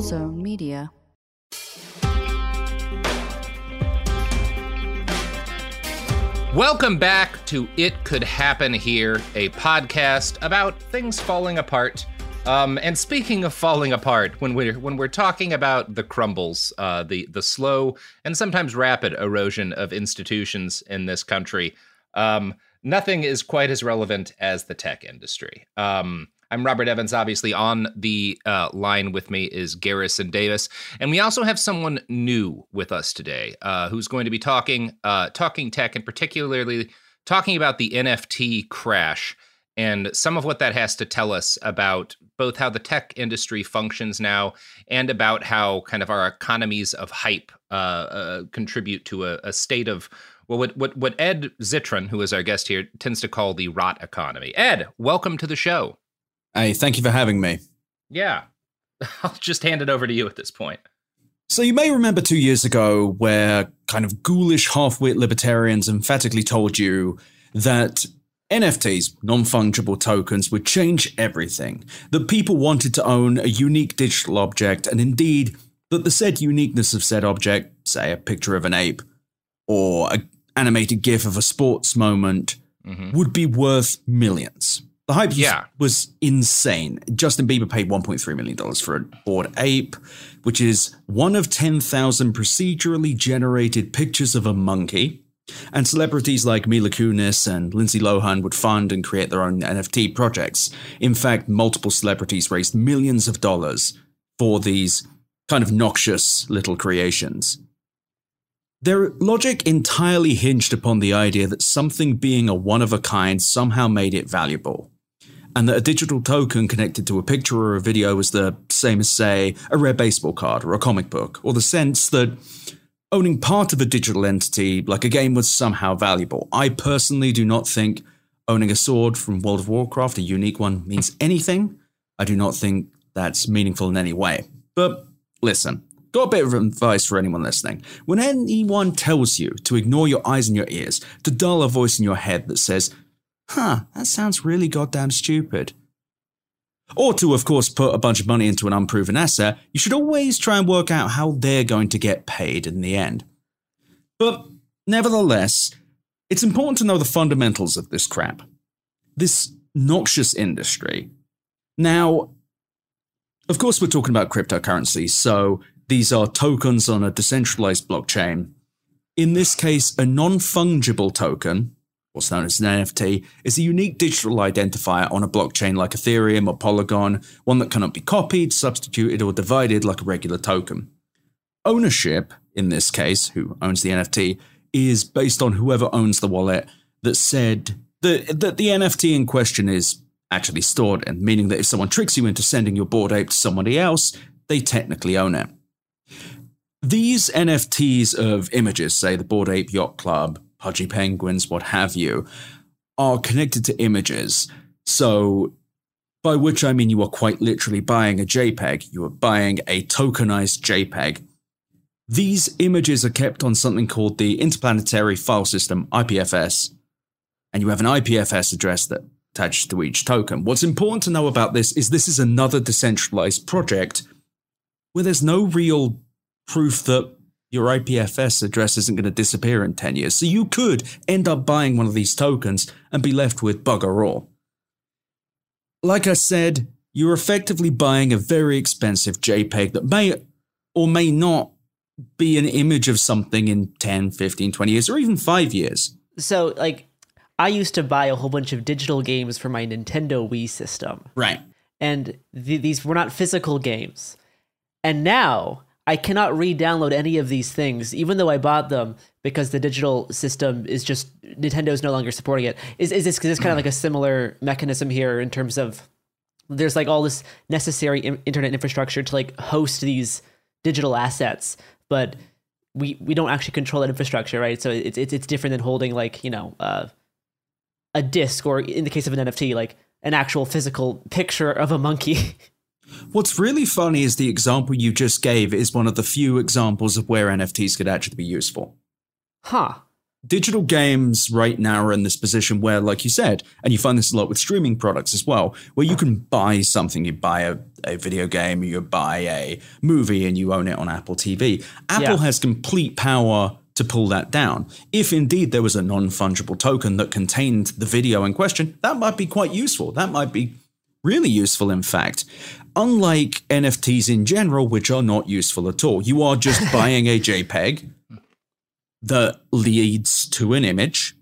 Zone Media. Welcome back to It Could Happen Here, a podcast about things falling apart. Um, and speaking of falling apart, when we're when we're talking about the crumbles, uh, the the slow and sometimes rapid erosion of institutions in this country, um, nothing is quite as relevant as the tech industry. Um, I'm Robert Evans. Obviously, on the uh, line with me is Garrison Davis, and we also have someone new with us today, uh, who's going to be talking uh, talking tech, and particularly talking about the NFT crash and some of what that has to tell us about both how the tech industry functions now and about how kind of our economies of hype uh, uh, contribute to a, a state of well, what, what what Ed Zitron, who is our guest here, tends to call the rot economy. Ed, welcome to the show. Hey, thank you for having me. Yeah, I'll just hand it over to you at this point. So, you may remember two years ago where kind of ghoulish, half wit libertarians emphatically told you that NFTs, non fungible tokens, would change everything. That people wanted to own a unique digital object, and indeed, that the said uniqueness of said object, say a picture of an ape or an animated GIF of a sports moment, mm-hmm. would be worth millions. The hype was- Yeah. was insane. Justin Bieber paid $1.3 million for a bored ape, which is one of 10,000 procedurally generated pictures of a monkey. And celebrities like Mila Kunis and Lindsay Lohan would fund and create their own NFT projects. In fact, multiple celebrities raised millions of dollars for these kind of noxious little creations. Their logic entirely hinged upon the idea that something being a one of a kind somehow made it valuable, and that a digital token connected to a picture or a video was the same as, say, a rare baseball card or a comic book, or the sense that owning part of a digital entity, like a game, was somehow valuable. I personally do not think owning a sword from World of Warcraft, a unique one, means anything. I do not think that's meaningful in any way. But listen, got a bit of advice for anyone listening. When anyone tells you to ignore your eyes and your ears, to dull a voice in your head that says, huh, that sounds really goddamn stupid. Or to, of course, put a bunch of money into an unproven asset, you should always try and work out how they're going to get paid in the end. But nevertheless, it's important to know the fundamentals of this crap. This noxious industry. Now, of course, we're talking about cryptocurrency, so these are tokens on a decentralized blockchain. In this case, a non fungible token, what's known as an NFT, is a unique digital identifier on a blockchain like Ethereum or Polygon, one that cannot be copied, substituted, or divided like a regular token. Ownership, in this case, who owns the NFT, is based on whoever owns the wallet that said that, that the NFT in question is actually stored, and meaning that if someone tricks you into sending your bored ape to somebody else, they technically own it. These NFTs of images, say the Bored Ape Yacht Club, Pudgy Penguins, what have you, are connected to images. So, by which I mean you are quite literally buying a JPEG, you are buying a tokenized JPEG. These images are kept on something called the Interplanetary File System, IPFS, and you have an IPFS address that attached to each token. What's important to know about this is this is another decentralized project where there's no real proof that your IPFS address isn't going to disappear in 10 years. So you could end up buying one of these tokens and be left with bugger all. Like I said, you're effectively buying a very expensive JPEG that may or may not be an image of something in 10, 15, 20 years, or even five years. So, like, I used to buy a whole bunch of digital games for my Nintendo Wii system. Right. And th- these were not physical games. And now I cannot re-download any of these things, even though I bought them because the digital system is just Nintendo is no longer supporting it. Is is this, is this kind of like a similar mechanism here in terms of there's like all this necessary in- internet infrastructure to like host these digital assets, but we we don't actually control that infrastructure, right? So it's it's it's different than holding like you know uh, a disc or in the case of an NFT, like an actual physical picture of a monkey. What's really funny is the example you just gave is one of the few examples of where NFTs could actually be useful. huh. Digital games right now are in this position where, like you said, and you find this a lot with streaming products as well, where you can buy something. You buy a, a video game, you buy a movie, and you own it on Apple TV. Apple Yeah. has complete power to pull that down. If indeed there was a non fungible token that contained the video in question, that might be quite useful. That might be really useful, in fact. Unlike NFTs in general, which are not useful at all, you are just buying a JPEG that leads to an image.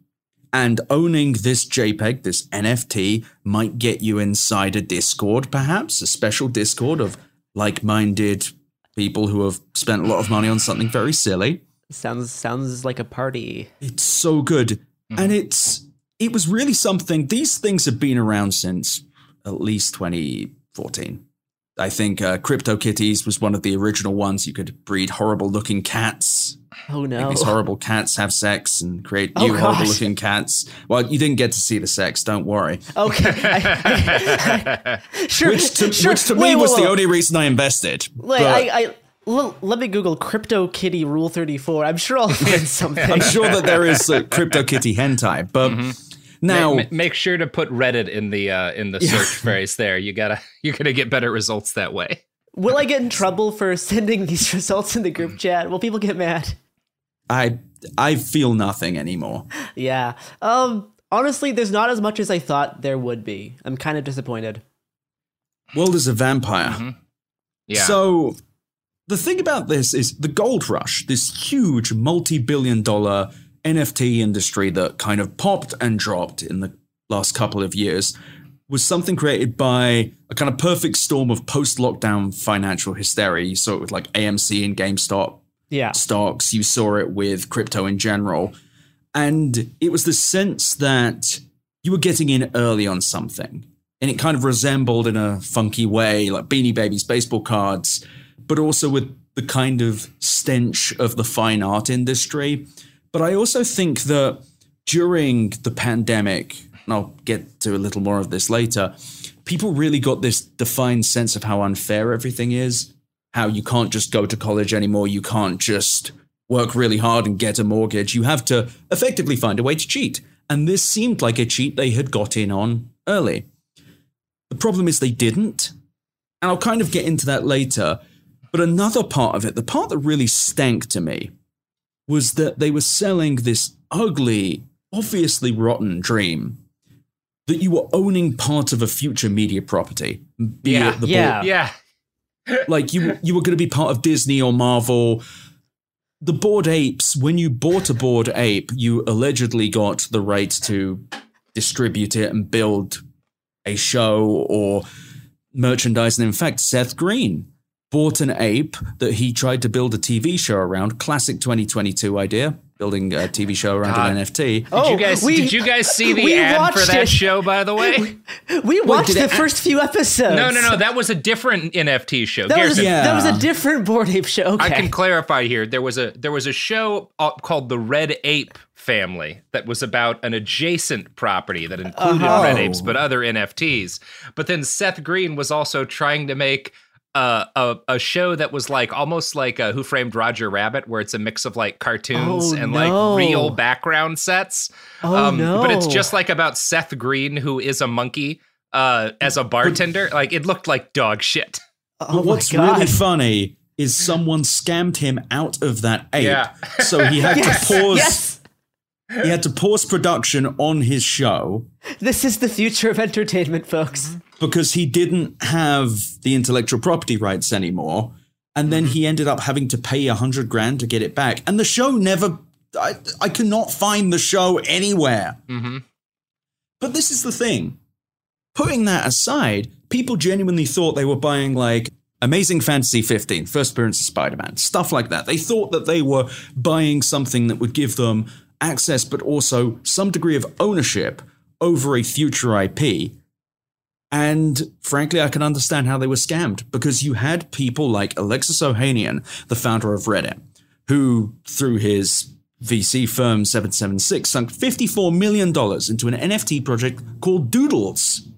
And owning this JPEG, this NFT, might get you inside a Discord, perhaps, a special Discord of like minded people who have spent a lot of money on something very silly. Sounds sounds like a party. It's so good. And mm-hmm. it's it was really something. These things have been around since at least 2014. I think uh, CryptoKitties was one of the original ones. You could breed horrible looking cats. Oh Make no. these horrible cats have sex and create Oh, new horrible looking cats. Well, you didn't get to see the sex, don't worry. Okay. I- I- sure. Which to, sure. which to Wait, me was whoa, the whoa. only reason I invested. Wait, But I, I l- let me Google Crypto Kitty Rule Thirty Four. I'm sure I'll find something. I'm sure that there is a CryptoKitty hentai, but now Ma- make sure to put Reddit in the uh, in the search phrase there. You gotta you're gonna get better results that way. Will I get in trouble for sending these results in the group chat? Will people get mad? I I feel nothing anymore. Yeah. Um. Honestly, there's not as much as I thought there would be. I'm kind of disappointed. World is a vampire. Yeah. So the thing about this is the gold rush, this huge multi-billion dollar NFT industry that kind of popped and dropped in the last couple of years was something created by a kind of perfect storm of post-lockdown financial hysteria. You saw it with like AMC and GameStop Yeah. stocks. You saw it with crypto in general. And it was the sense that you were getting in early on something. And it kind of resembled in a funky way, like Beanie Babies, baseball cards, but also with the kind of stench of the fine art industry. But I also think that during the pandemic, and I'll get to a little more of this later, people really got this defined sense of how unfair everything is how you can't just go to college anymore. You can't just work really hard and get a mortgage. You have to effectively find a way to cheat. And this seemed like a cheat they had got in on early. The problem is they didn't. And I'll kind of get into that later. But another part of it, the part that really stank to me, was that they were selling this ugly, obviously rotten dream that you were owning part of a future media property. Be Yeah. it the Yeah. yeah. like you you were going to be part of Disney or Marvel the bored apes, when you bought a bored ape, you allegedly got the right to distribute it and build a show or merchandise. And in fact, Seth Green bought an ape that he tried to build a TV show around. Classic 2022 idea. Building a TV show around God. an NFT. Did Oh, you guys we- did you guys see the ad for that it. show by the way? We watched did the it- first few episodes. No, no, no, that was a different NFT show. That was, Garrison, a, that was a different bored ape show. Okay. I can clarify here. There was a there was a show uh, called The Red Ape Family that was about an adjacent property that included Uh-huh. red apes but other NFTs. But then Seth Green was also trying to make uh, a a show that was like almost like uh, Who Framed Roger Rabbit, where it's a mix of like cartoons Oh, and no. like real background sets. Oh, But it's just like about Seth Green, who is a monkey, uh, as a bartender. Like it looked like dog shit. oh But what's my God. really funny is someone scammed him out of that ape. Yeah. So he had Yes, to pause yes. He had to pause production on his show This is the future of entertainment, folks. Mm-hmm. because he didn't have the intellectual property rights anymore. And then he ended up having to pay a hundred grand to get it back. And the show never I, I cannot find the show anywhere. hmm But this is the thing. Putting that aside, people genuinely thought they were buying like Amazing Fantasy 15, first appearance of Spider Man, stuff like that. They thought that they were buying something that would give them access, but also some degree of ownership over a future IP. And frankly, I can understand how they were scammed because you had people like Alexis Ohanian, the founder of Reddit, who, through his VC firm 776, sunk $54 million into an NFT project called Doodles,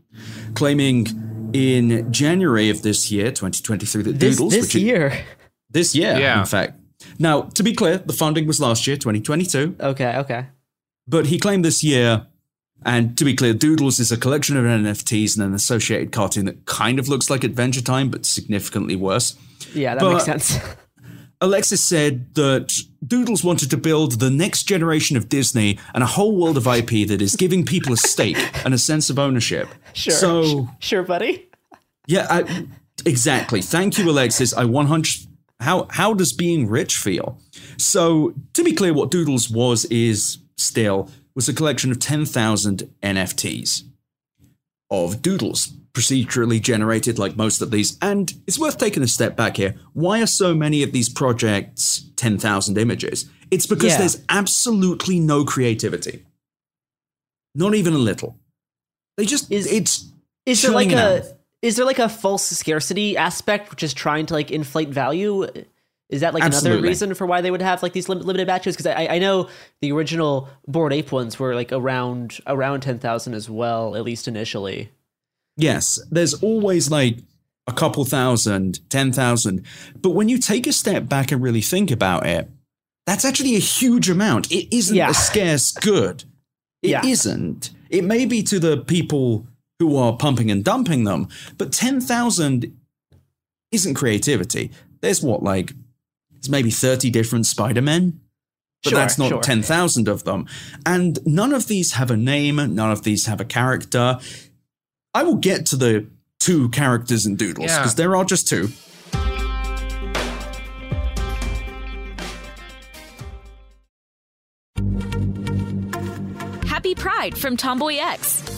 claiming in January of this year, 2023, that This, Doodles, this which is- year. this year, Yeah. in fact. Now, to be clear, the funding was last year, 2022. Okay, okay. But he claimed this year, and to be clear, Doodles is a collection of NFTs and an associated cartoon that kind of looks like Adventure Time, but significantly worse. Yeah, that But- makes sense. Alexis said that Doodles wanted to build the next generation of Disney and a whole world of IP that is giving people a stake and a sense of ownership. Sure. So, sure, buddy. yeah, I, exactly. Thank you, Alexis. I 100. How how does being rich feel? So, to be clear, what Doodles was is still was a collection of 10,000 NFTs of Doodles, procedurally generated like most of these. And it's worth taking a step back here. Why are so many of these projects 10,000 images? It's because Yeah. there's absolutely no creativity. Not even a little. They just Is- it's Is there like a out. Is there like a false scarcity aspect, which is trying to like inflate value? Is that like another reason for why they would have like these lim- limited batches? Because I, I know the original bored ape ones were like around around ten thousand as well, at least initially. Yes, there's always like a couple thousand, 10,000. But when you take a step back and really think about it, that's actually a huge amount. It isn't Yeah. a scarce good. It Yeah. not It may be to the people who are pumping and dumping them, but 10,000 isn't creativity. There's what, like, there's maybe 30 different Spider Men? But Sure, that's not sure. 10,000 of them. And none of these have a name, none of these have a character. I will get to the two characters in Doodles Yeah. because there are just two. Happy Pride from Tomboy X,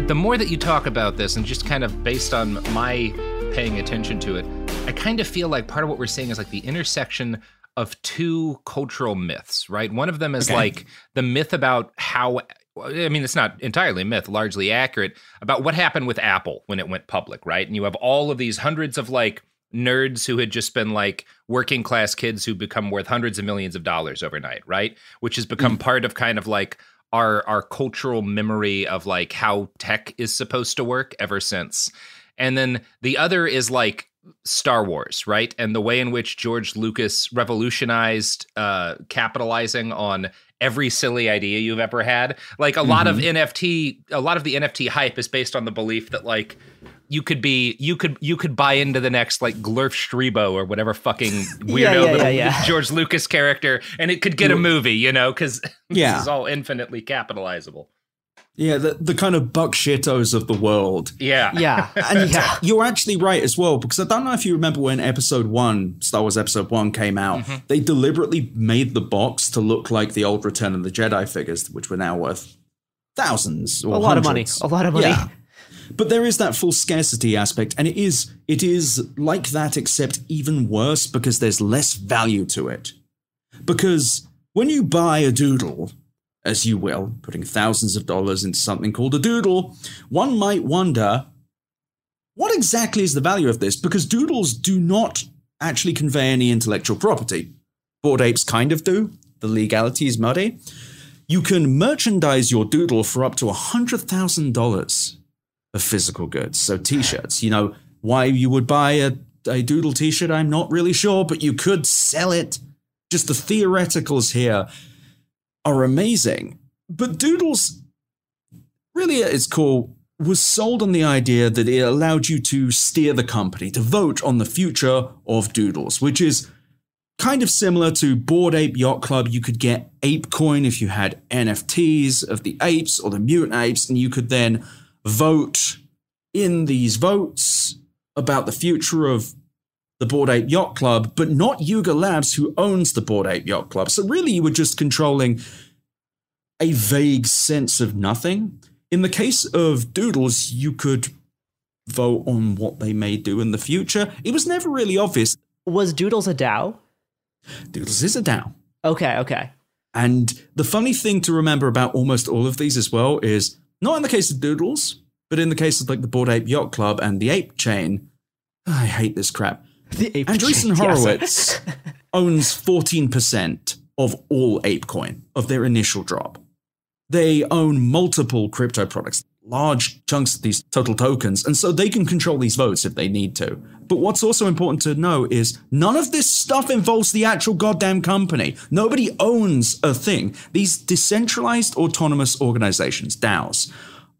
The more that you talk about this and just kind of based on my paying attention to it i kind of feel like part of what we're seeing is like the intersection of two cultural myths right one of them is Okay. like the myth about how I mean, it's not entirely a myth, largely accurate about what happened with Apple when it went public, right? And you have all of these hundreds of like nerds who had just been like working class kids who become worth hundreds of millions of dollars overnight, right? Which has become mm. part of kind of like our our cultural memory of like how tech is supposed to work ever since. And then the other is like Star Wars, right? And the way in which George Lucas revolutionized uh capitalizing on every silly idea you've ever had. Like a lot of NFT, a lot of the NFT hype is based on the belief that like you could be you could you could buy into the next like Glurf Strebo or whatever fucking weirdo yeah, little yeah, yeah. George Lucas character and it could get a movie, you know, cuz Yeah. this is all infinitely capitalizable. Yeah, the, the kind of buck shittos of the world. Yeah. Yeah. And yeah. you're actually right as well, because I don't know if you remember when episode one, Star Wars episode one came out, Mm-hmm. they deliberately made the box to look like the old Return of the Jedi figures, which were now worth thousands or A lot of money. A lot of money. Yeah. But there is that full scarcity aspect, and it is it is like that, except even worse because there's less value to it. Because when you buy a doodle, as you will, putting thousands of dollars into something called a doodle, one might wonder what exactly is the value of this? Because doodles do not actually convey any intellectual property. Bored apes kind of do. The legality is muddy. You can merchandise your doodle for up to $100,000 of physical goods. So t shirts, you know, why you would buy a, a doodle t shirt, I'm not really sure, but you could sell it. Just the theoreticals here are amazing. But doodles, really at its core, was sold on the idea that it allowed you to steer the company, to vote on the future of doodles, which is kind of similar to Bored Ape Yacht Club. You could get ape coin if you had NFTs of the apes or the mutant apes, and you could then vote in these votes about the future of the Bored Ape Yacht Club, but not Yuga Labs, who owns the Bored Ape Yacht Club. So really, you were just controlling a vague sense of nothing. In the case of Doodles, you could vote on what they may do in the future. It was never really obvious. Was Doodles a DAO? Doodles is a DAO. Okay, okay. And the funny thing to remember about almost all of these as well is not in the case of Doodles, but in the case of like the Bored Ape Yacht Club and the Ape Chain. I hate this crap. The ape Andreessen chain, yes. Horowitz owns 14% of all ApeCoin, of their initial drop. They own multiple crypto products, large chunks of these total tokens, and so they can control these votes if they need to. But what's also important to know is none of this stuff involves the actual goddamn company. Nobody owns a thing. These decentralized autonomous organizations, DAOs,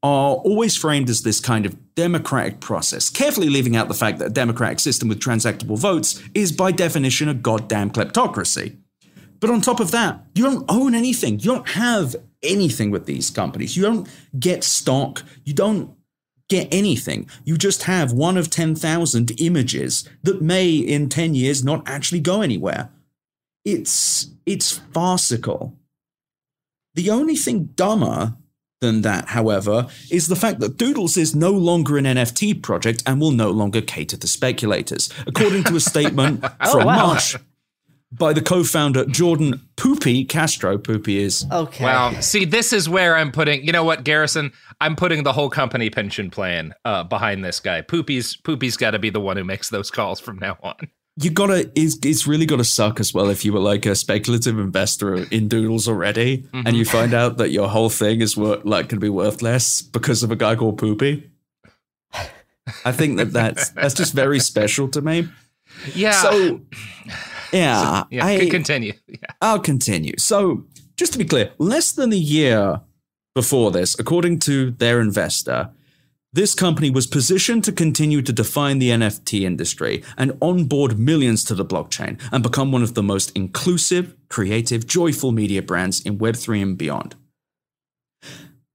are always framed as this kind of democratic process, carefully leaving out the fact that a democratic system with transactable votes is by definition a goddamn kleptocracy. But on top of that, you don't own anything. You don't have anything with these companies. You don't get stock. You don't get anything. You just have one of 10,000 images that may in 10 years not actually go anywhere. It's it's farcical. The only thing dumber than that, however, is the fact that Doodles is no longer an NFT project and will no longer cater to speculators. According to a statement oh, from wow. March by the co-founder Jordan Poopy Castro. Poopy is Okay. Wow. See, this is where I'm putting. You know what, Garrison? I'm putting the whole company pension plan uh, behind this guy. Poopy's Poopy's got to be the one who makes those calls from now on. you gotta it's, it's really gotta suck as well if you were like a speculative investor in doodles already and you find out that your whole thing is wor- like gonna be worth less because of a guy called poopy i think that that's that's just very special to me Yeah. so yeah, yeah, I, continue. Yeah. I'll continue. So, just to be clear, less than a year before this, according to their investor, this company was positioned to continue to define the NFT industry and onboard millions to the blockchain and become one of the most inclusive, creative, joyful media brands in Web3 and beyond.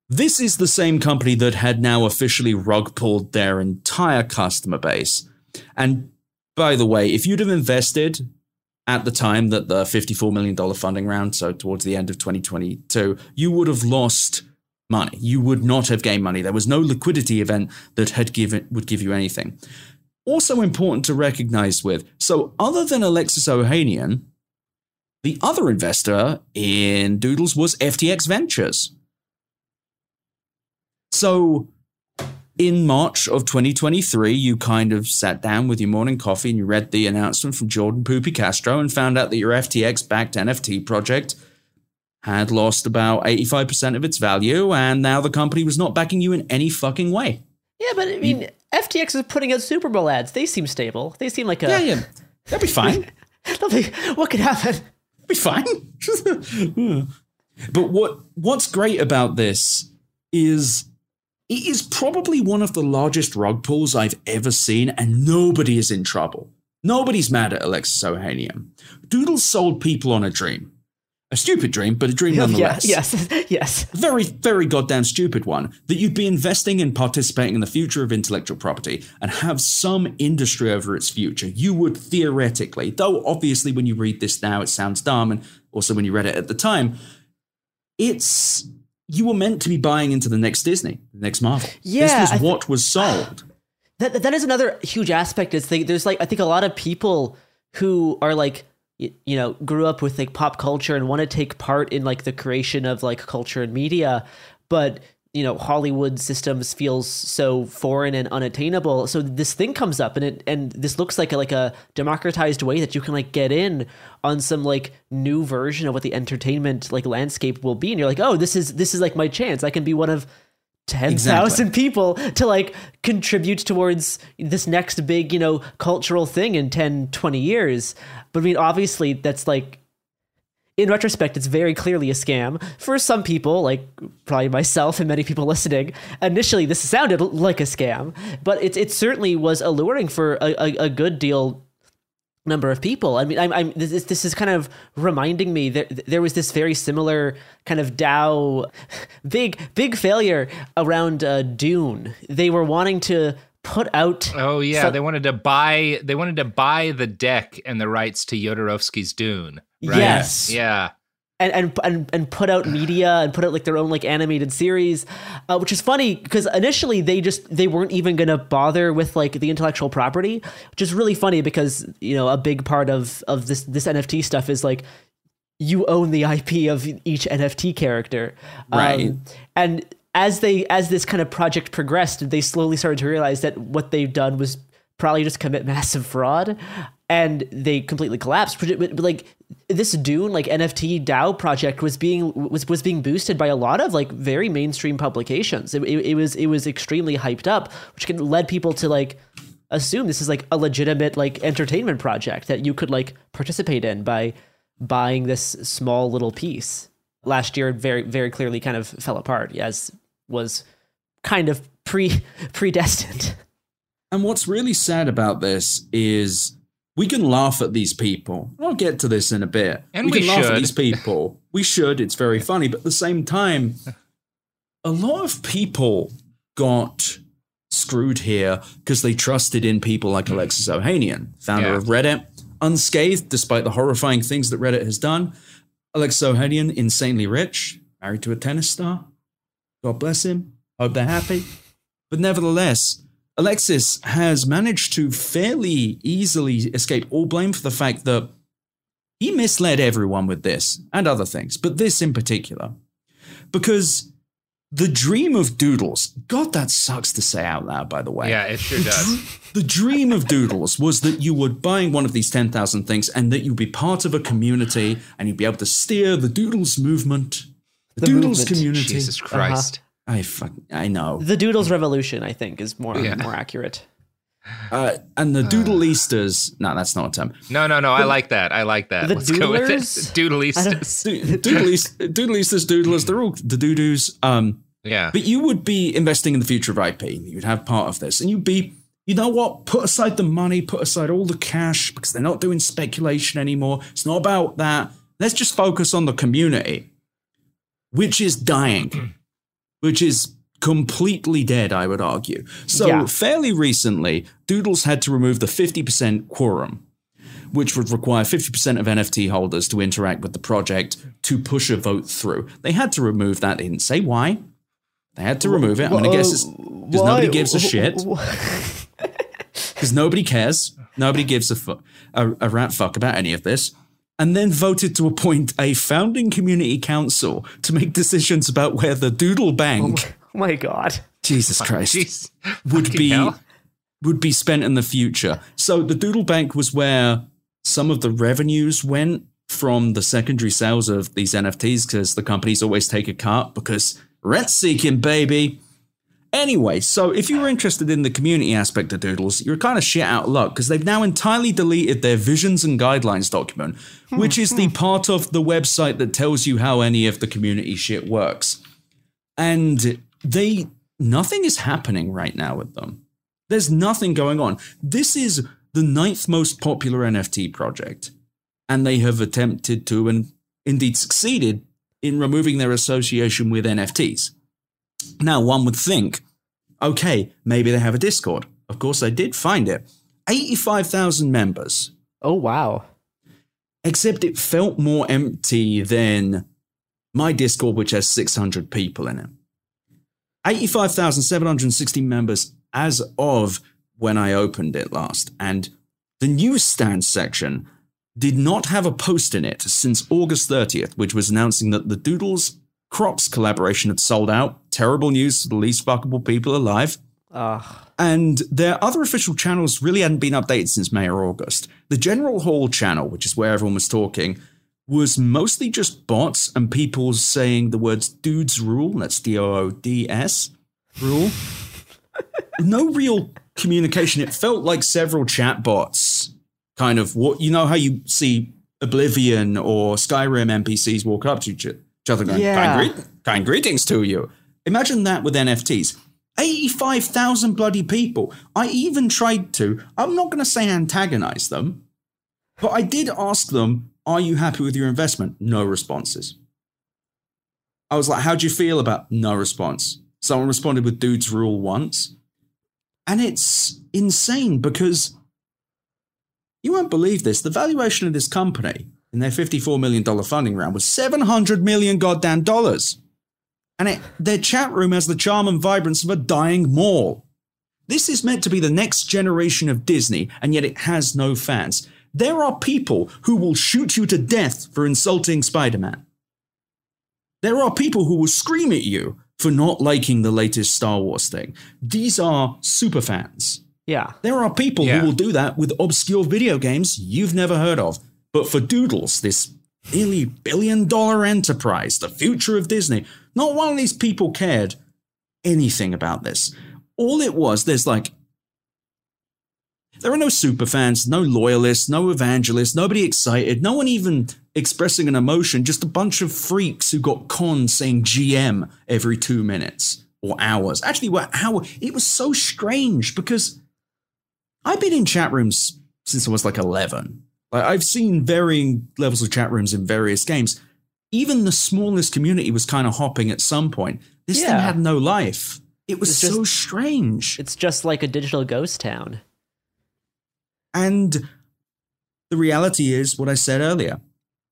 This is the same company that had now officially rug pulled their entire customer base. And by the way, if you'd have invested at the time that the $54 million funding round, so towards the end of 2022, you would have lost money. You would not have gained money. There was no liquidity event that had given would give you anything. Also important to recognize with, so other than Alexis Ohanian, the other investor in Doodles was FTX Ventures. So in March of 2023, you kind of sat down with your morning coffee and you read the announcement from Jordan Poopy Castro and found out that your FTX backed NFT project had lost about 85% of its value, and now the company was not backing you in any fucking way. Yeah, but I mean, FTX is putting out Super Bowl ads. They seem stable. They seem like a. Yeah, yeah. That'd be fine. What could happen? be fine. but what what's great about this is it is probably one of the largest rug pulls I've ever seen, and nobody is in trouble. Nobody's mad at Alexis Ohanian. Doodle sold people on a dream. A stupid dream, but a dream Yeah, nonetheless. yes, yes. Very, very goddamn stupid one. That you'd be investing and participating in the future of intellectual property and have some industry over its future. You would theoretically, though obviously when you read this now it sounds dumb, and also when you read it at the time, it's you were meant to be buying into the next Disney, the next Marvel. Yeah, this was th- what was sold. That that is another huge aspect. Is they, there's like I think a lot of people who are like y- you know grew up with like pop culture and want to take part in like the creation of like culture and media, but you know Hollywood systems feels so foreign and unattainable. So this thing comes up and it and this looks like a, like a democratized way that you can like get in on some like new version of what the entertainment like landscape will be. And you're like, oh, this is this is like my chance. I can be one of 10,000 people to like contribute towards this next big, you know, cultural thing in 10, 20 years. But I mean, obviously, that's like, in retrospect, it's very clearly a scam. For some people, like probably myself and many people listening, initially this sounded like a scam, but it, it certainly was alluring for a, a, a good deal number of people. I mean, I'm, I'm this, this is kind of reminding me that there was this very similar kind of DAO, big big failure around uh, Dune. They were wanting to put out. Oh yeah, some- they wanted to buy they wanted to buy the deck and the rights to Jodorowsky's Dune. Right? Yes. Yeah. and, and and and put out media and put out like their own like animated series, uh, which is funny because initially they just they weren't even gonna bother with like the intellectual property, which is really funny because you know a big part of of this this NFT stuff is like you own the IP of each NFT character, Right. Um, and as they as this kind of project progressed, they slowly started to realize that what they've done was probably just commit massive fraud, and they completely collapsed. But, but, like this Dune like NFT DAO project was being was was being boosted by a lot of like very mainstream publications. It, it, it was it was extremely hyped up, which can led people to like assume this is like a legitimate like entertainment project that you could like participate in by buying this small little piece. Last year, very very clearly kind of fell apart as was kind of pre predestined. And what's really sad about this is we can laugh at these people. I'll get to this in a bit. And we we can laugh at these people. We should. It's very funny. But at the same time, a lot of people got screwed here because they trusted in people like Alexis Ohanian, founder Yeah. of Reddit, unscathed despite the horrifying things that Reddit has done. Alexis Ohanian, insanely rich, married to a tennis star. God bless him. Hope they're happy. But nevertheless, Alexis has managed to fairly easily escape all blame for the fact that he misled everyone with this and other things, but this in particular. Because the dream of Doodles, God, that sucks to say out loud, by the way. Yeah, it sure does. The dream of Doodles was that you would buying one of these 10,000 things and that you'd be part of a community and you'd be able to steer the Doodles movement. The, The Doodles movement. community. Jesus Christ. I fuck, I know. The Doodles Revolution, I think, is more Yeah. more accurate. Uh, and the Doodle Easters. No, that's not a term. No, no, no. I like that. I like that. The Let's go with it. Doodlers? Doodleistas. Do- Doodle East, Doodlers, they're all the doo-doos. Um, Yeah. But you would be investing in the future of IP. You'd have part of this. And you'd be, you know what? Put aside the money, put aside all the cash because they're not doing speculation anymore. It's not about that. Let's just focus on the community, which is dying, mm. which is completely dead, I would argue. So, Yeah. fairly recently, Doodles had to remove the 50% quorum. Which would require 50% of NFT holders to interact with the project to push a vote through. They had to remove that. They didn't say why. They had to remove it. I'm going to guess it's because nobody gives a shit. Because nobody cares. Nobody gives a, fu- a, a rat fuck about any of this. And then voted to appoint a founding community council to make decisions about where the Doodle Bank, Oh my oh god. Jesus Christ, Jeez. would be hell. would be spent in the future. So the Doodle Bank was where some of the revenues went from the secondary sales of these NFTs because the companies always take a cut because rent seeking, baby. Anyway, so if you were interested in the community aspect of Doodles, you're kind of shit out of luck because they've now entirely deleted their visions and guidelines document, hmm, which is the hmm. part of the website that tells you how any of the community shit works. And they, nothing is happening right now with them. There's nothing going on. This is the ninth most popular NFT project, and they have attempted to and indeed succeeded in removing their association with NFTs. Now, one would think, okay, maybe they have a Discord. Of course, I did find it. 85,000 members, Oh wow. except it felt more empty than my Discord, which has 600 people in it. 85,760 members as of when I opened it last. And the newsstand section did not have a post in it since August 30th, which was announcing that the Doodles Crocs collaboration had sold out. Terrible news for the least fuckable people alive. Ugh. And their other official channels really hadn't been updated since May or August. The General Hall channel, which is where everyone was talking, was mostly just bots and people saying the words doods rule. That's D O O D S rule. no real communication. It felt like several chat bots, kind of what you know how you see Oblivion or Skyrim NPCs walk up to each each other going, Yeah. kind, greet- kind greetings to you. Imagine that with NFTs. 85,000 bloody people. I even tried to, I'm not going to say antagonize them, but I did ask them, Are you happy with your investment? No responses. I was like, How do you feel about no response? Someone responded with Dude's Rule once. And it's insane because you won't believe this. The valuation of this company in their $54 million funding round was 700 million goddamn dollars. And it, their chat room has the charm and vibrance of a dying mall. This is meant to be the next generation of Disney, and yet it has no fans. There are people who will shoot you to death for insulting Spider Man. There are people who will scream at you for not liking the latest Star Wars thing. These are super fans. Yeah. There are people Yeah. who will do that with obscure video games you've never heard of. But for Doodles, this nearly billion dollar enterprise, the future of Disney, not one of these people cared anything about this. All it was, there's like, there are no super fans, no loyalists, no evangelists, nobody excited, no one even expressing an emotion, just a bunch of freaks who got conned saying GM every two minutes or hours. Actually, what hour? It was so strange because I've been in chat rooms since I was like 11. Like I've seen varying levels of chat rooms in various games. Even the smallest community was kind of hopping at some point. This thing had no life. It was It's so just- strange. It's just like a digital ghost town. And the reality is what I said earlier.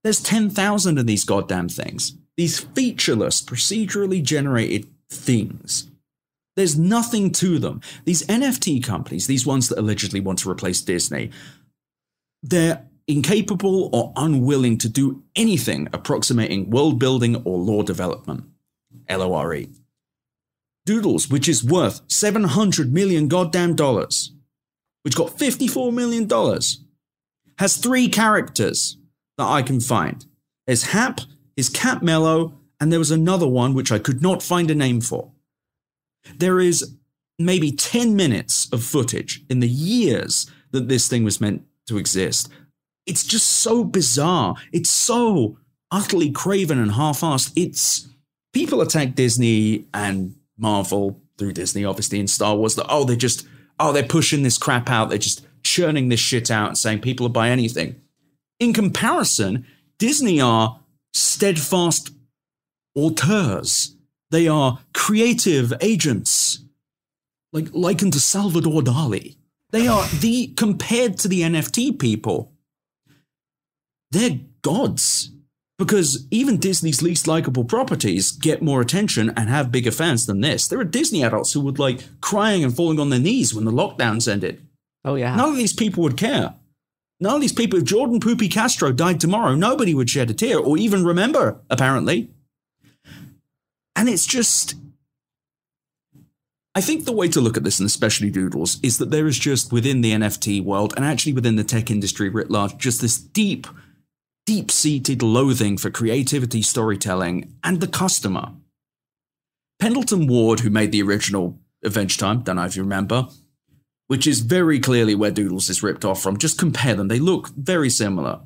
There's 10,000 of these goddamn things. These featureless, procedurally generated things. There's nothing to them. These NFT companies, these ones that allegedly want to replace Disney, they're incapable or unwilling to do anything approximating world building or lore development. LORE. Doodles, which is worth 700 million goddamn dollars, which got 54 million dollars, has three characters that I can find. There's Hap, his cat Mellow, and there was another one which I could not find a name for. There is maybe 10 minutes of footage in the years that this thing was meant to exist. It's just so bizarre. It's so utterly craven and half-assed. It's people attack Disney and Marvel through Disney, obviously, in Star Wars. That oh, they're just oh, they're pushing this crap out. They're just churning this shit out and saying people will buy anything. In comparison, Disney are steadfast auteurs. They are creative agents, like likened to Salvador Dali. They are the compared to the NFT people. They're gods because even Disney's least likable properties get more attention and have bigger fans than this. There are Disney adults who would like crying and falling on their knees when the lockdowns ended. Oh yeah. None of these people would care. None of these people, if Jordan Poopy Castro died tomorrow, nobody would shed a tear or even remember, apparently. And it's just. I think the way to look at this, and especially Doodles, is that there is just within the NFT world and actually within the tech industry writ large, just this deep deep seated loathing for creativity, storytelling, and the customer. Pendleton Ward, who made the original Adventure Time, don't know if you remember, which is very clearly where Doodles is ripped off from. Just compare them, they look very similar.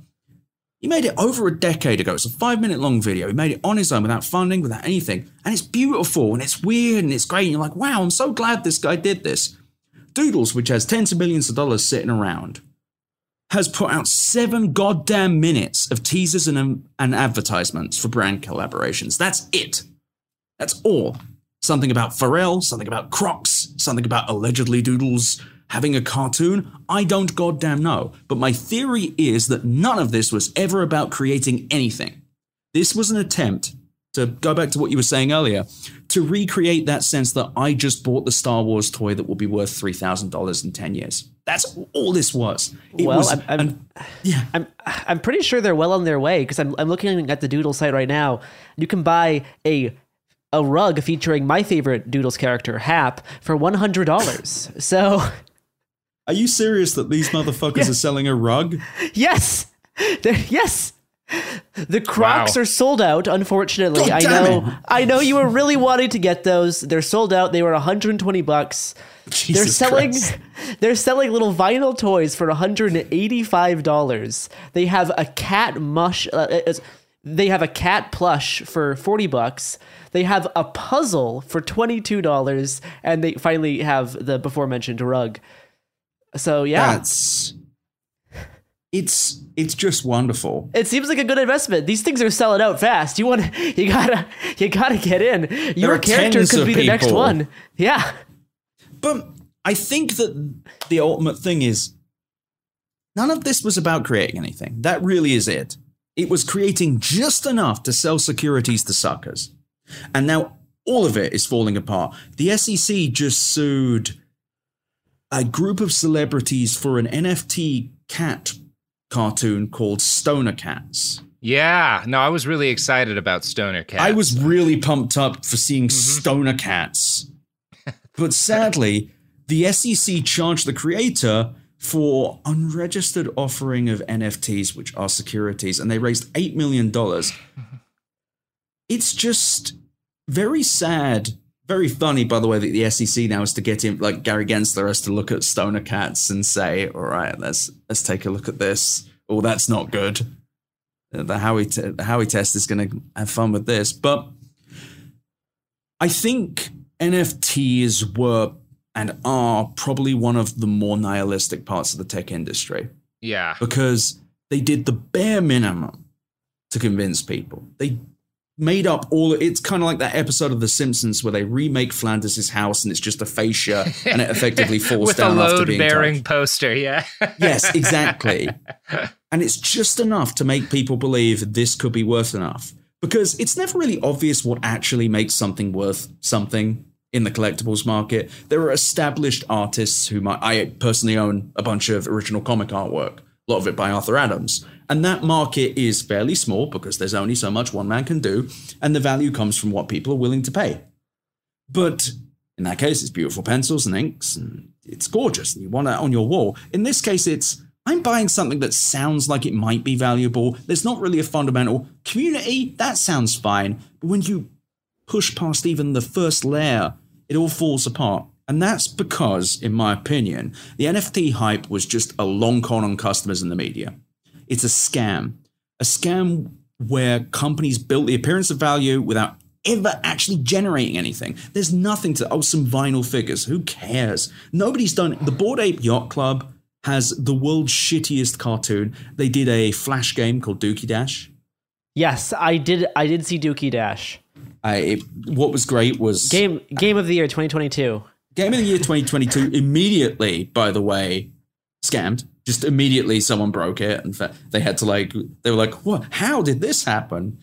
He made it over a decade ago. It's a five minute long video. He made it on his own without funding, without anything. And it's beautiful and it's weird and it's great. And you're like, wow, I'm so glad this guy did this. Doodles, which has tens of millions of dollars sitting around, has put out seven goddamn minutes of teasers and, um, and advertisements for brand collaborations. That's it. That's all. Something about Pharrell, something about Crocs, something about allegedly Doodles having a cartoon. I don't goddamn know. But my theory is that none of this was ever about creating anything. This was an attempt to go back to what you were saying earlier, to recreate that sense that I just bought the Star Wars toy that will be worth $3,000 in 10 years. That's all this was. It well, was I'm, I'm, an, yeah. I'm, I'm pretty sure they're well on their way because I'm, I'm looking at the Doodle site right now. You can buy a a rug featuring my favorite Doodles character, Hap, for $100. so. Are you serious that these motherfuckers yeah. are selling a rug? Yes. They're, yes. The Crocs wow. are sold out, unfortunately. God I know it. I know you were really wanting to get those. They're sold out. They were 120 bucks. Jesus they're selling Christ. they're selling little vinyl toys for $185. They have a cat mush uh, they have a cat plush for 40 bucks. They have a puzzle for $22 and they finally have the before mentioned rug. So yeah. That's it's it's just wonderful. It seems like a good investment. These things are selling out fast. You want you gotta you gotta get in. Your character could be the next one. Yeah. But I think that the ultimate thing is none of this was about creating anything. That really is it. It was creating just enough to sell securities to suckers. And now all of it is falling apart. The SEC just sued a group of celebrities for an NFT cat cartoon called Stoner Cats. Yeah, no, I was really excited about Stoner Cats. I was really pumped up for seeing mm-hmm. Stoner Cats. but sadly, the SEC charged the creator for unregistered offering of NFTs, which are securities, and they raised $8 million. It's just very sad very funny, by the way, that the SEC now is to get in, like Gary Gensler, has to look at Stoner Cats and say, "All right, let's let's take a look at this. Oh, that's not good. Uh, the Howey te- the Howey test is going to have fun with this." But I think NFTs were and are probably one of the more nihilistic parts of the tech industry. Yeah, because they did the bare minimum to convince people. They made up all it's kind of like that episode of the simpsons where they remake flanders' house and it's just a fascia and it effectively falls with down a load bearing touched. poster yeah. Yes exactly. And it's just enough to make people believe this could be worth enough. Because it's never really obvious what actually makes something worth something in the collectibles market. There are established artists who might i personally own a bunch of original comic artwork a lot of it by arthur adams and that market is fairly small because there's only so much one man can do, and the value comes from what people are willing to pay. But In that case, it's beautiful pencils and inks, and it's gorgeous, and you want it on your wall. In this case, it's I'm buying something that sounds like it might be valuable. There's not really a fundamental community. That sounds fine. But when you push past even the first layer, it all falls apart. And that's because, in my opinion, the NFT hype was just a long con on customers and the media. It's a scam. A scam where companies built the appearance of value without ever actually generating anything. There's nothing to, oh, some vinyl figures. Who cares? Nobody's done The Bored Ape Yacht Club has the world's shittiest cartoon. They did a flash game called Dookie Dash. Yes, I did. I did see Dookie Dash. I, it, what was great was Game Game of the Year 2022. Game of the Year 2022 immediately, by the way, scammed. Just immediately someone broke it and they had to like, they were like, what? How did this happen?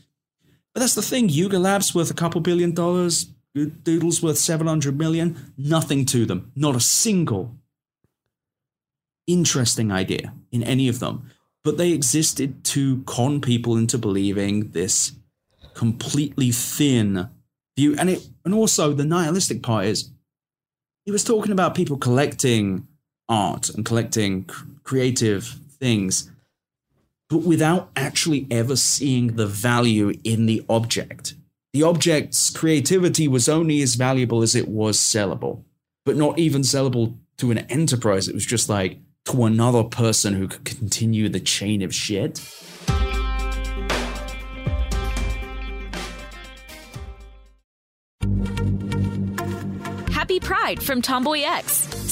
But that's the thing. Yuga Labs worth a couple billion dollars. Doodles worth 700 million. Nothing to them. Not a single interesting idea in any of them. But they existed to con people into believing this completely thin view. And it and also the nihilistic part is he was talking about people collecting art and collecting cr- creative things, but without actually ever seeing the value in the object. The object's creativity was only as valuable as it was sellable, but not even sellable to an enterprise. It was just like to another person who could continue the chain of shit. Happy Pride from Tomboy X,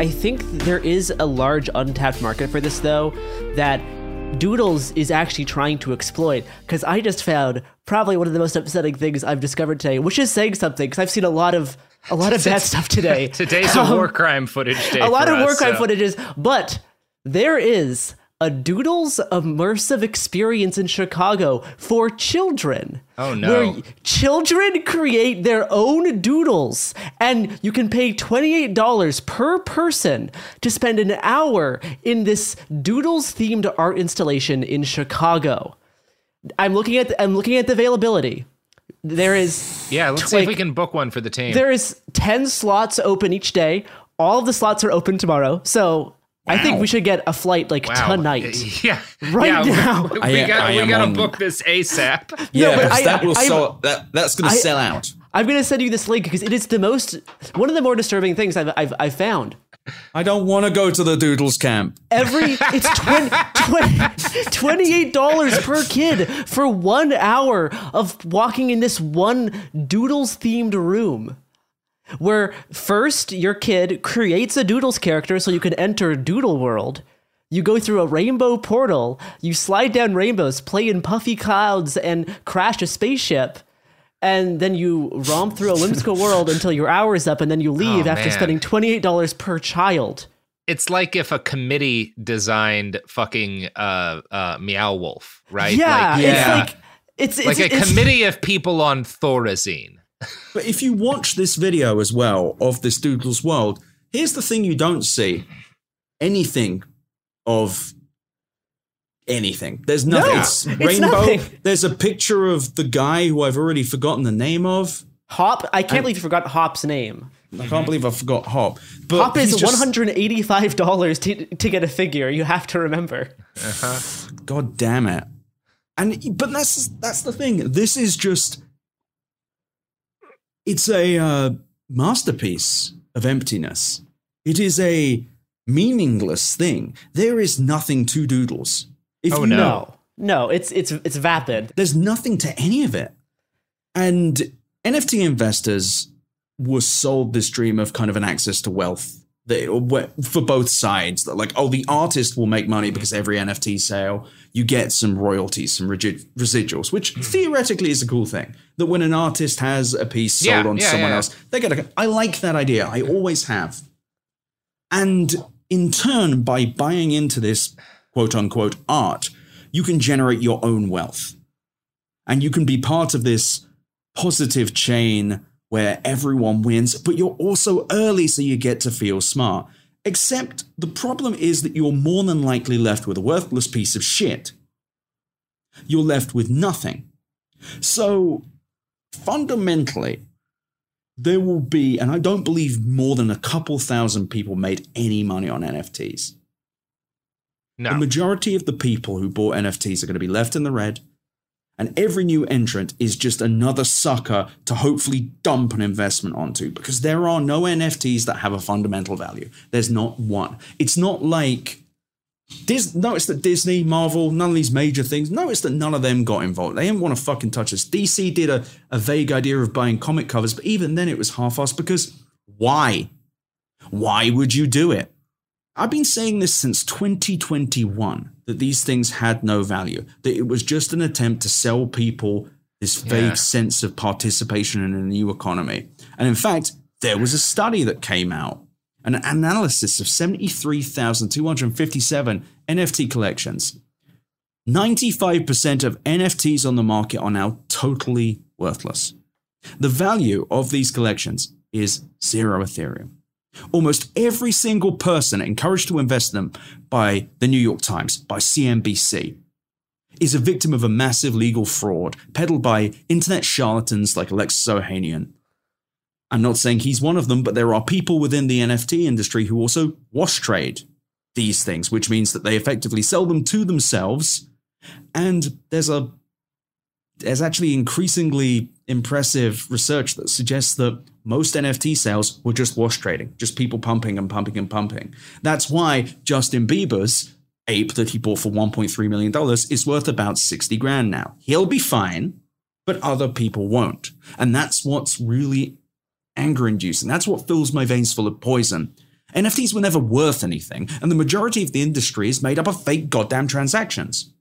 I think there is a large untapped market for this, though, that Doodles is actually trying to exploit. Because I just found probably one of the most upsetting things I've discovered today, which is saying something. Because I've seen a lot of a lot of bad stuff today. Today's a Um, war crime footage day. a lot of war crime so- footages, but there is a Doodles immersive experience in Chicago for children. Oh, no. Where children create their own doodles, and you can pay $28 per person to spend an hour in this Doodles themed art installation in Chicago. I'm looking at the, I'm looking at the availability. There is Yeah, let's see if we can book one for the team. there is 10 slots open each day. All of the slots are open tomorrow. So I think we should get a flight like Wow. tonight. Yeah, Right yeah, now. We, I- got I we got to on- book this ASAP. Yeah, but I- that will I- sell. That that's going to I- sell out. I'm going to send you this link because it is the most, one of the more disturbing things I've, I've, I've found. I don't want to go to the Doodles camp. Every, it's 20, 20, $28 per kid for one hour of walking in this one Doodles themed room. Where first your kid creates a Doodles character so you can enter Doodle World. You go through a rainbow portal, you slide down rainbows, play in puffy clouds, and crash a spaceship. And then you romp through a whimsical world until your hour is up, and then you leave Oh, after man. spending $28 per child. It's like if a committee designed fucking uh uh Meow Wolf, right? Yeah, like, it's like it's, it's like a it's- committee of people on Thorazine. But if you watch this video as well of this Doodles world, here's the thing you don't see anything of anything. There's nothing. No, it's it's rainbow. nothing. There's a picture of the guy who I've already forgotten the name of. Hop. I can't believe you forgot Hop's name. I can't believe I forgot Hop. But Hop is one hundred and eighty-five dollars to to get a figure. You have to remember. God damn it. And but that's that's the thing. This is just it's a uh, masterpiece of emptiness. It is a meaningless thing. There is nothing to doodles. If Oh, you no. No, no, it's it's it's vapid. there's nothing to any of it. And NFT investors were sold this dream of kind of an access to wealth they, for both sides. That like, oh, the artist will make money because every NFT sale you get some royalties, some regi- residuals, which hmm. theoretically is a cool thing. That when an artist has a piece sold Yeah, on yeah, someone yeah. else, they get a. I like that idea. I always have. And in turn, by buying into this quote unquote art, you can generate your own wealth. And you can be part of this positive chain where everyone wins, but you're also early, so you get to feel smart. Except the problem is that you're more than likely left with a worthless piece of shit. You're left with nothing. So, fundamentally, there will be, and I don't believe more than a couple thousand people made any money on NFTs. No. The majority of the people who bought NFTs are going to be left in the red, and every new entrant is just another sucker to hopefully dump an investment onto because there are no NFTs that have a fundamental value. There's not one. It's not like Dis- notice that Disney, Marvel, none of these major things, notice that none of them got involved. They didn't want to fucking touch us. DC did a, a vague idea of buying comic covers, but even then it was half assed because why? Why would you do it? I've been saying this since 2021 that these things had no value, that it was just an attempt to sell people this vague Yeah. sense of participation in a new economy. And in fact, there was a study that came out, an analysis of 73,257 NFT collections. 95% of NFTs on the market are now totally worthless. The value of these collections is zero Ethereum. Almost every single person encouraged to invest in them by the New York Times, by CNBC, is a victim of a massive legal fraud peddled by internet charlatans like Alexis Ohanian. I'm not saying he's one of them, but there are people within the NFT industry who also wash trade these things, which means that they effectively sell them to themselves. And there's a there's actually increasingly impressive research that suggests that most NFT sales were just wash trading, just people pumping and pumping and pumping. That's why Justin Bieber's ape that he bought for $1.3 million is worth about 60 grand now. He'll be fine, but other people won't. And that's what's really anger inducing. That's what fills my veins full of poison. NFTs were never worth anything, and the majority of the industry is made up of fake goddamn transactions.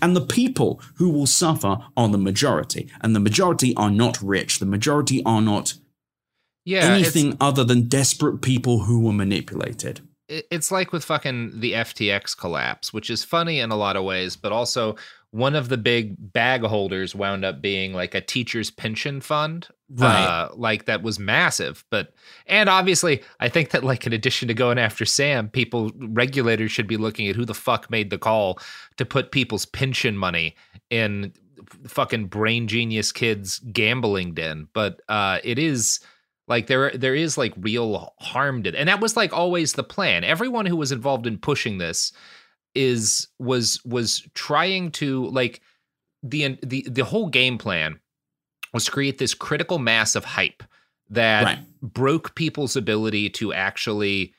And the people who will suffer are the majority. And the majority are not rich. The majority are not yeah, anything other than desperate people who were manipulated. it's like with fucking the FTX collapse, which is funny in a lot of ways, but also one of the big bag holders wound up being like a teacher's pension fund, Right. Uh, like that was massive. But and obviously, I think that like in addition to going after Sam, people regulators should be looking at who the fuck made the call to put people's pension money in fucking brain genius kids gambling den. But uh, it is like there there is like real harm to and that was like always the plan everyone who was involved in pushing this is was was trying to like the the the whole game plan was to create this critical mass of hype that Right. broke people's ability to actually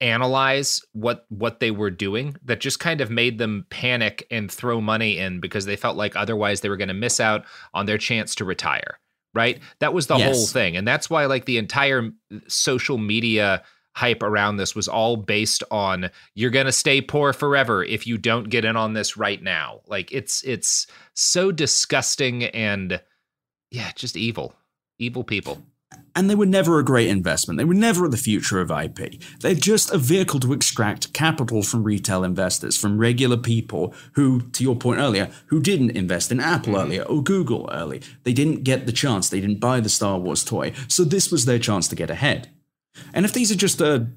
analyze what what they were doing that just kind of made them panic and throw money in because they felt like otherwise they were going to miss out on their chance to retire right? That was the Yes. whole thing. And that's why like the entire social media hype around this was all based on you're going to stay poor forever if you don't get in on this right now. Like it's it's so disgusting and yeah, just evil. Evil people. And they were never a great investment. They were never the future of IP. They're just a vehicle to extract capital from retail investors, from regular people who, to your point earlier, who didn't invest in Apple mm-hmm. earlier or Google early. They didn't get the chance. They didn't buy the Star Wars toy. So this was their chance to get ahead. NFTs are just a,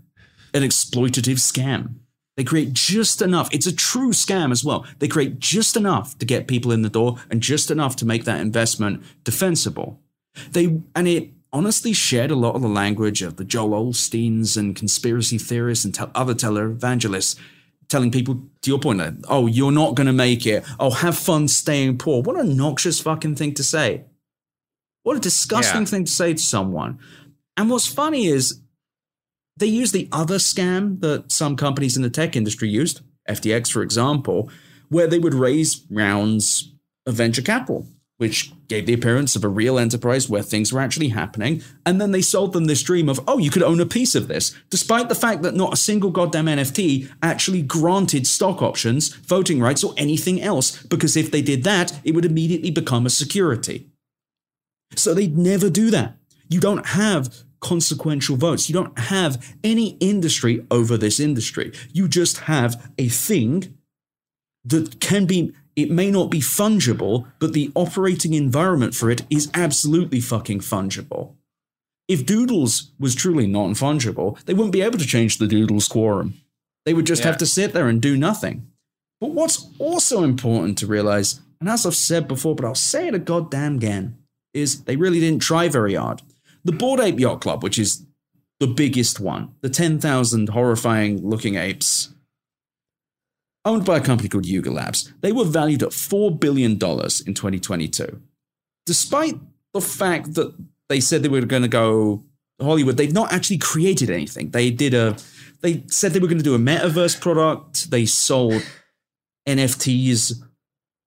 an exploitative scam. They create just enough. It's a true scam as well. They create just enough to get people in the door and just enough to make that investment defensible. They and it honestly shared a lot of the language of the Joel Osteens and conspiracy theorists and tel- other televangelists, telling people, to your point, oh, you're not going to make it. Oh, have fun staying poor. What a noxious fucking thing to say. What a disgusting Yeah. thing to say to someone. And what's funny is they use the other scam that some companies in the tech industry used, FTX, for example, where they would raise rounds of venture capital, which gave the appearance of a real enterprise where things were actually happening. And then they sold them this dream of, oh, you could own a piece of this, despite the fact that not a single goddamn NFT actually granted stock options, voting rights, or anything else, because if they did that, it would immediately become a security. So they'd never do that. You don't have consequential votes. You don't have any industry over this industry. You just have a thing that can be, it may not be fungible, but the operating environment for it is absolutely fucking fungible. If Doodles was truly non fungible, they wouldn't be able to change the Doodles quorum. They would just Yeah. have to sit there and do nothing. But what's also important to realize, and as I've said before, but I'll say it a goddamn again, is they really didn't try very hard. The Bored Ape Yacht Club, which is the biggest one, the 10,000 horrifying looking apes, owned by a company called Yuga Labs, they were valued at $4 billion in 2022. Despite the fact that they said they were going to go Hollywood, they've not actually created anything. They did a, they said they were going to do a metaverse product. They sold NFTs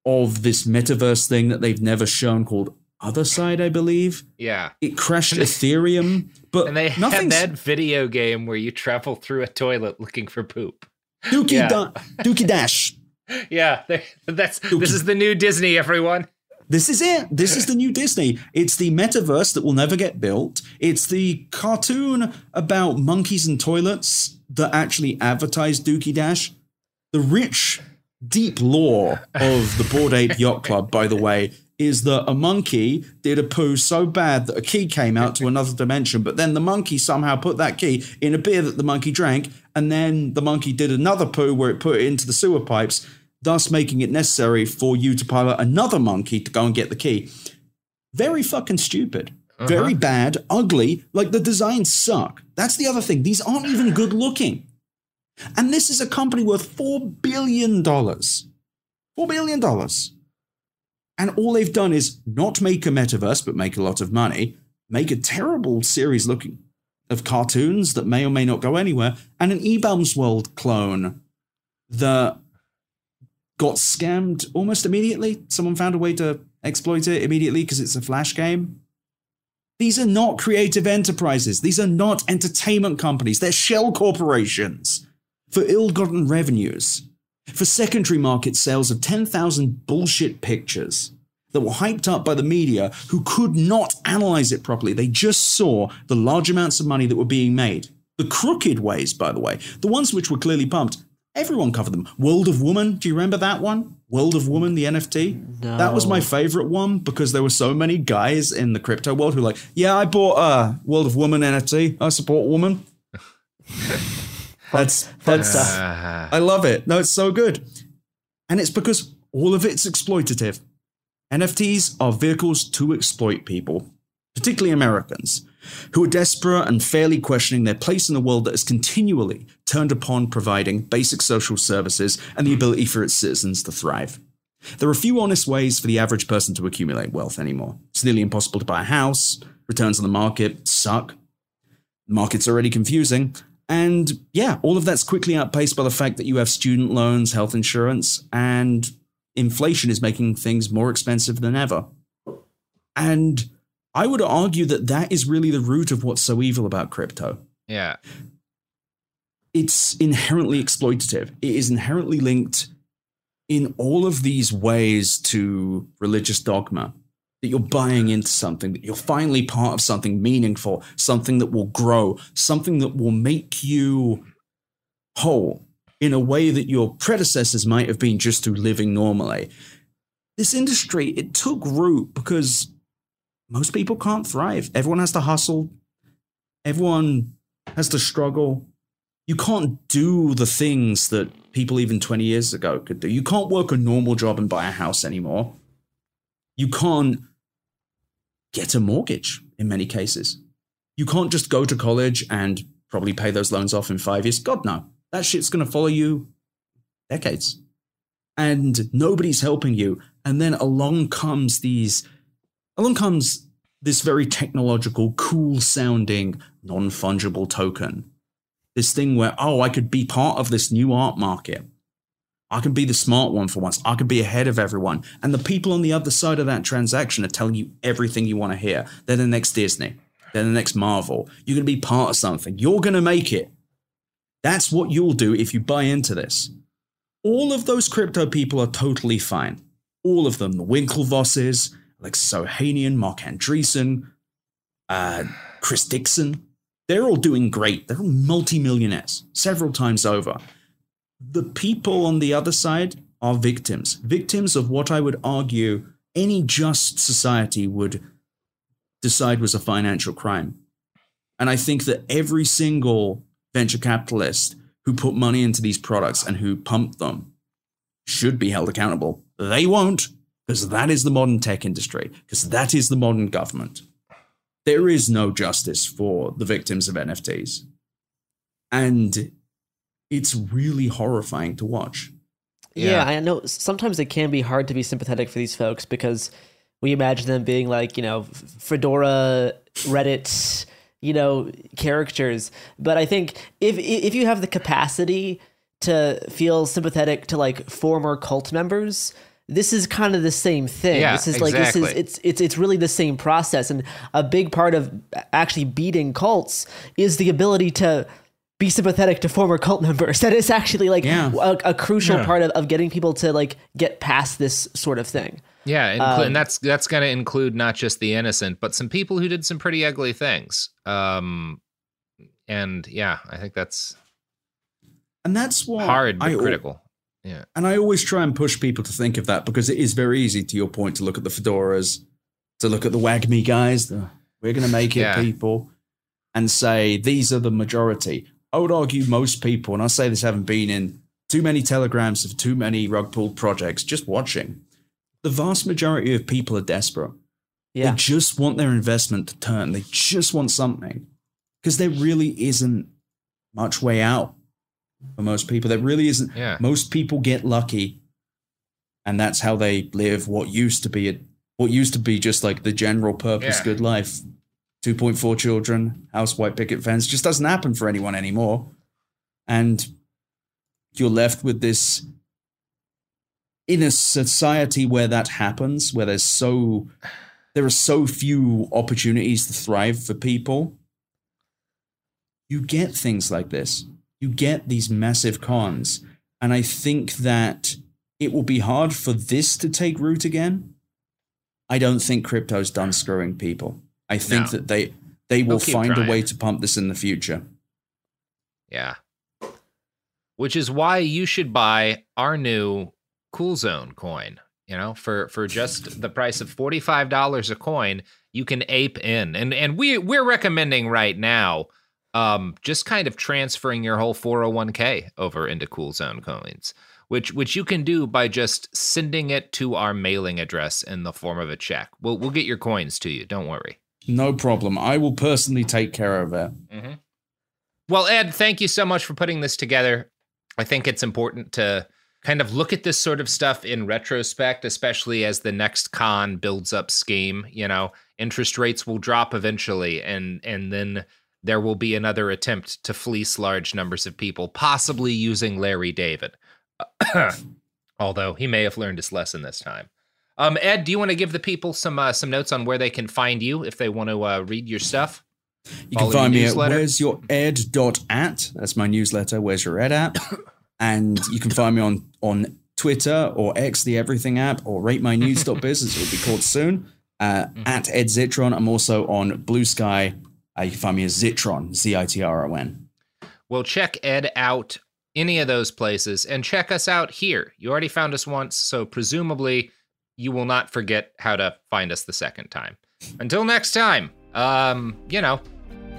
of this metaverse thing that they've never shown called Other Side, I believe. Yeah. It crashed Ethereum, but And they had that video game where you travel through a toilet looking for poop. Dookie, Yeah. da- Dookie Dash. Yeah, that's this is the new Disney, everyone. This is it. This is the new Disney. It's the metaverse that will never get built. It's the cartoon about monkeys and toilets that actually advertised Dookie Dash. The rich, deep lore of the Bored Ape Yacht Club, by the way, is that a monkey did a poo so bad that a key came out to another dimension, but then the monkey somehow put that key in a beer that the monkey drank, and then the monkey did another poo where it put it into the sewer pipes, thus making it necessary for you to pilot another monkey to go and get the key. Very fucking stupid. Uh-huh. Very bad, ugly, like the designs suck. That's the other thing. These aren't even good looking. And this is a company worth $4 billion. $4 billion. And all they've done is not make a metaverse, but make a lot of money, make a terrible series looking of cartoons that may or may not go anywhere, and an eBaum's World clone that got scammed almost immediately. Someone found a way to exploit it immediately because it's a flash game. These are not creative enterprises. These are not entertainment companies. They're shell corporations for ill gotten revenues, for secondary market sales of 10,000 bullshit pictures that were hyped up by the media who could not analyze it properly. They just saw the large amounts of money that were being made. The crooked ways, by the way, the ones which were clearly pumped, everyone covered them. World of Woman, do you remember that one? World of Woman, the NFT? No. That was my favorite one because there were so many guys in the crypto world who were like, yeah, I bought uh, World of Woman NFT. I support woman. that's that's stuff. I love it. No, it's so good. And it's because all of it's exploitative. NFTs are vehicles to exploit people, particularly Americans, who are desperate and fairly questioning their place in a world that is continually turned upon providing basic social services and the ability for its citizens to thrive. There are few honest ways for the average person to accumulate wealth anymore. It's nearly impossible to buy a house, returns on the market suck, the market's already confusing. And yeah, all of that's quickly outpaced by the fact that you have student loans, health insurance, and inflation is making things more expensive than ever. And I would argue that that is really the root of what's so evil about crypto. Yeah. It's inherently exploitative. It is inherently linked in all of these ways to religious dogma that you're buying into something, that you're finally part of something meaningful, something that will grow, something that will make you whole in a way that your predecessors might have been just through living normally. This industry, it took root because most people can't thrive. Everyone has to hustle, everyone has to struggle. You can't do the things that people even 20 years ago could do. You can't work a normal job and buy a house anymore. You can't get a mortgage in many cases. You can't just go to college and probably pay those loans off in five years. God, no. That shit's going to follow you decades. And nobody's helping you. And then along comes these, along comes this very technological, cool sounding, non fungible token. This thing where, oh, I could be part of this new art market. I can be the smart one for once. I can be ahead of everyone. And the people on the other side of that transaction are telling you everything you want to hear. They're the next Disney. They're the next Marvel. You're going to be part of something. You're going to make it. That's what you'll do if you buy into this. All of those crypto people are totally fine. All of them. The Winklevosses, Alex Ohanian, Marc Andreessen, uh, Chris Dixon. They're all doing great. They're all multimillionaires several times over. The people on the other side are victims. Victims of what I would argue any just society would decide was a financial crime. And I think that every single venture capitalist who put money into these products and who pumped them should be held accountable. They won't, because that is the modern tech industry, because that is the modern government. There is no justice for the victims of NFTs. And it's really horrifying to watch. Yeah. yeah, I know sometimes it can be hard to be sympathetic for these folks because we imagine them being like, you know, Fedora, Reddit, you know, characters. But I think if if you have the capacity to feel sympathetic to like former cult members, this is kind of the same thing. Yeah, this is exactly. like this is it's it's it's really the same process and a big part of actually beating cults is the ability to be sympathetic to former cult members. That is actually like Yeah. a, a crucial Yeah. part of, of getting people to like get past this sort of thing. Yeah, inclu- Um, and that's that's going to include not just the innocent, but some people who did some pretty ugly things. Um, and yeah, I think that's And that's why hard but I al- critical. Yeah, And I always try and push people to think of that because it is very easy, to your point, to look at the fedoras, to look at the WAGMI guys, the we're going to make it Yeah. people, and say these are the majority. I would argue most people, and I say this having been in too many telegrams of too many rug pulled projects, just watching, the vast majority of people are desperate. Yeah. They just want their investment to turn. They just want something. Because there really isn't much way out for most people. There really isn't. Yeah. Most people get lucky, and that's how they live what used to be a, what used to be just like the general purpose Yeah. good life. 2.4 children, house, white picket fence just doesn't happen for anyone anymore. And you're left with this in a society where that happens, where there's so there are so few opportunities to thrive for people, you get things like this. You get these massive cons. And I think that it will be hard for this to take root again. I don't think crypto's done screwing people. I think No. that they they will find a way to pump this in the future. yeah. Which is why you should buy our new Cool Zone coin. You know, for for just the price of forty five dollars a coin, you can ape in, and and we we're recommending right now, um, just kind of transferring your whole four hundred one k over into Cool Zone coins, which which you can do by just sending it to our mailing address in the form of a check. We'll we'll get your coins to you. Don't worry. No problem. I will personally take care of it. Mm-hmm. Well, Ed, thank you so much for putting this together. I think it's important to kind of look at this sort of stuff in retrospect, especially as the next con builds up scheme. You know, interest rates will drop eventually, and and then there will be another attempt to fleece large numbers of people, possibly using Larry David. Although he may have learned his lesson this time. Um, Ed, do you want to give the people some uh, some notes on where they can find you if they want to uh, read your stuff? You can find me at where's your ed dot at. That's my newsletter. Where's your ed at? and you can find me on on Twitter or X, the Everything app, or rateMyNews.biz, as it will be called soon. Uh, mm-hmm. At Ed Zitron. I'm also on Blue Sky. Uh, you can find me as Zitron, Z I T R O N. Well, check Ed out any of those places and check us out here. You already found us once, so presumably you will not forget how to find us the second time. Until next time, um, you know,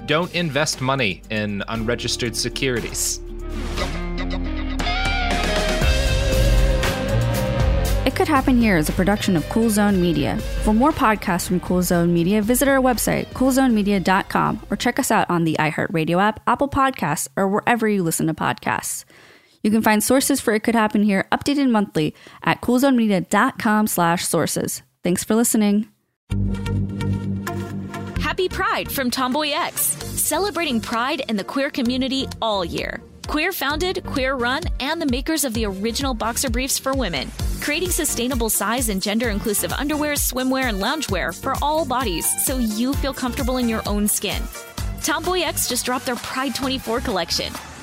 don't invest money in unregistered securities. It Could Happen Here is a production of Cool Zone Media. For more podcasts from Cool Zone Media, visit our website, coolzonemedia.com, or check us out on the iHeartRadio app, Apple Podcasts, or wherever you listen to podcasts. You can find sources for It Could Happen Here updated monthly at coolzonemedia.com slash sources. Thanks for listening. Happy Pride from Tomboy X, celebrating pride and the queer community all year. Queer founded, queer run, and the makers of the original boxer briefs for women, creating sustainable size and gender inclusive underwear, swimwear, and loungewear for all bodies so you feel comfortable in your own skin. Tomboy X just dropped their Pride 24 collection